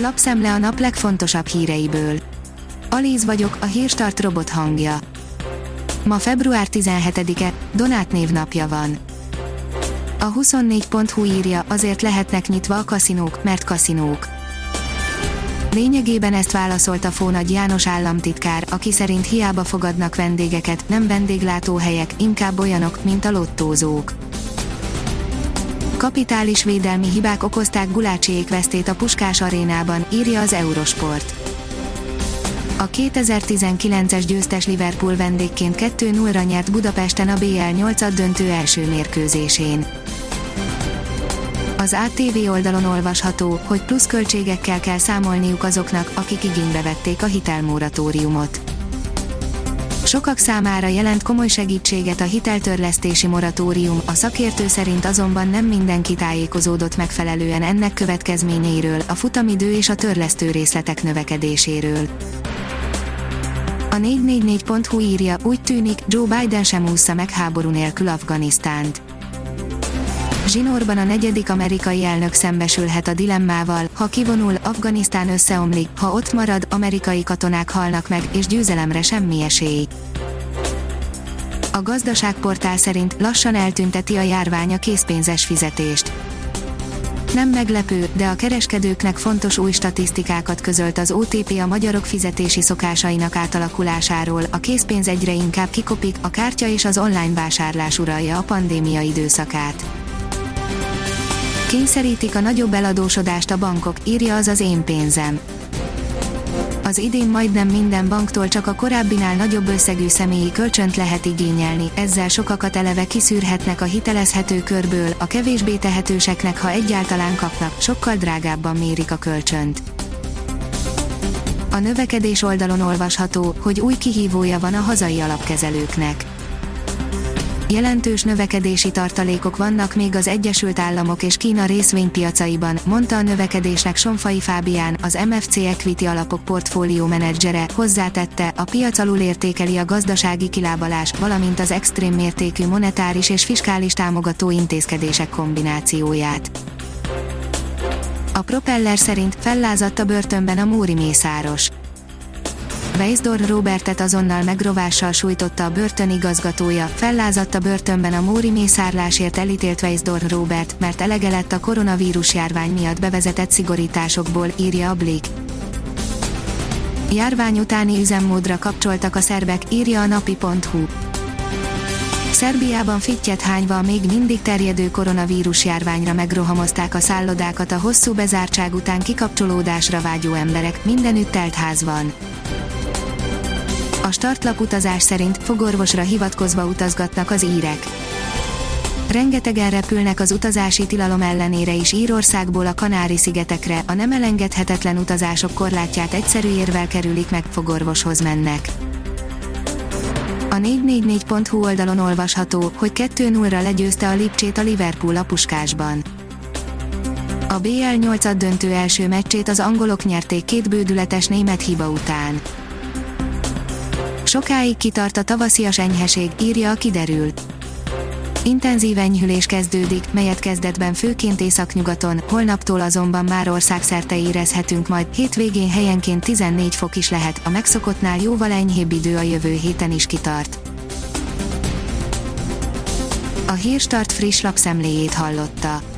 Lapszemle a nap legfontosabb híreiből. Alíz vagyok, a hírstart robot hangja. Ma február 17-e, Donát névnapja van. A 24.hu írja, azért lehetnek nyitva a kaszinók, mert kaszinók. Lényegében ezt válaszolt a Fónagy János államtitkár, aki szerint hiába fogadnak vendégeket, nem vendéglátóhelyek, inkább olyanok, mint a lottózók. Kapitális védelmi hibák okozták Gulácsiék vesztét a Puskás arénában, írja az Eurosport. A 2019-es győztes Liverpool vendégként 2-0-ra nyert Budapesten a BL 8 döntő első mérkőzésén. Az ATV oldalon olvasható, hogy pluszköltségekkel kell számolniuk azoknak, akik igénybe vették a hitelmoratóriumot. Sokak számára jelent komoly segítséget a hiteltörlesztési moratórium, a szakértő szerint azonban nem mindenki tájékozódott megfelelően ennek következményeiről, a futamidő és a törlesztő részletek növekedéséről. A 444.hu írja, úgy tűnik, Joe Biden sem ússza meg háború nélkül Afganisztánt. Zsinórban a negyedik amerikai elnök szembesülhet a dilemmával, ha kivonul, Afganisztán összeomlik, ha ott marad, amerikai katonák halnak meg, és győzelemre semmi esély. A gazdaságportál szerint lassan eltünteti a járvány a készpénzes fizetést. Nem meglepő, de a kereskedőknek fontos új statisztikákat közölt az OTP a magyarok fizetési szokásainak átalakulásáról, a készpénz egyre inkább kikopik, a kártya és az online vásárlás uralja a pandémia időszakát. Kényszerítik a nagyobb eladósodást a bankok, írja az az én pénzem. Az idén majdnem minden banktól csak a korábbinál nagyobb összegű személyi kölcsönt lehet igényelni, ezzel sokakat eleve kiszűrhetnek a hitelezhető körből, a kevésbé tehetőseknek, ha egyáltalán kapnak, sokkal drágábban mérik a kölcsönt. A növekedés oldalon olvasható, hogy új kihívója van a hazai alapkezelőknek Jelentős növekedési tartalékok vannak még az Egyesült Államok és Kína részvénypiacaiban, mondta a növekedésnek Sonfai Fábián, az MFC Equity alapok portfólió menedzsere, hozzátette, a piac alul értékeli a gazdasági kilábalás, valamint az extrém mértékű monetáris és fiskális támogató intézkedések kombinációját. A propeller szerint fellázadt a börtönben a Móri Mészáros. Weisdor Robertet azonnal megrovással sújtotta a börtön igazgatója, fellázadt a börtönben a Móri mészárlásért elítélt Weisdor Robert, mert elege lett a koronavírus járvány miatt bevezetett szigorításokból, írja a Blick. Járvány utáni üzemmódra kapcsoltak a szerbek, írja a napi.hu. Szerbiában fittyet hányva a még mindig terjedő koronavírus járványra megrohamozták a szállodákat a hosszú bezártság után kikapcsolódásra vágyó emberek, mindenütt telt ház van. A startlap utazás szerint fogorvosra hivatkozva utazgatnak az írek. Rengetegen repülnek az utazási tilalom ellenére is Írországból a Kanári-szigetekre, a nem elengedhetetlen utazások korlátját egyszerű érvel kerülik meg, fogorvoshoz mennek. A 444.hu oldalon olvasható, hogy 2-0-ra legyőzte a Lipcsét a Liverpool a. A BL 8 döntő első meccsét az angolok nyerték két bődületes német hiba után. Sokáig kitart a tavaszias enyheség, írja a kiderült. Intenzív enyhülés kezdődik, melyet kezdetben főként északnyugaton, holnaptól azonban már országszerte érezhetünk majd, hétvégén helyenként 14 fok is lehet, a megszokottnál jóval enyhébb idő a jövő héten is kitart. A Hírstart friss lapszemléjét hallotta.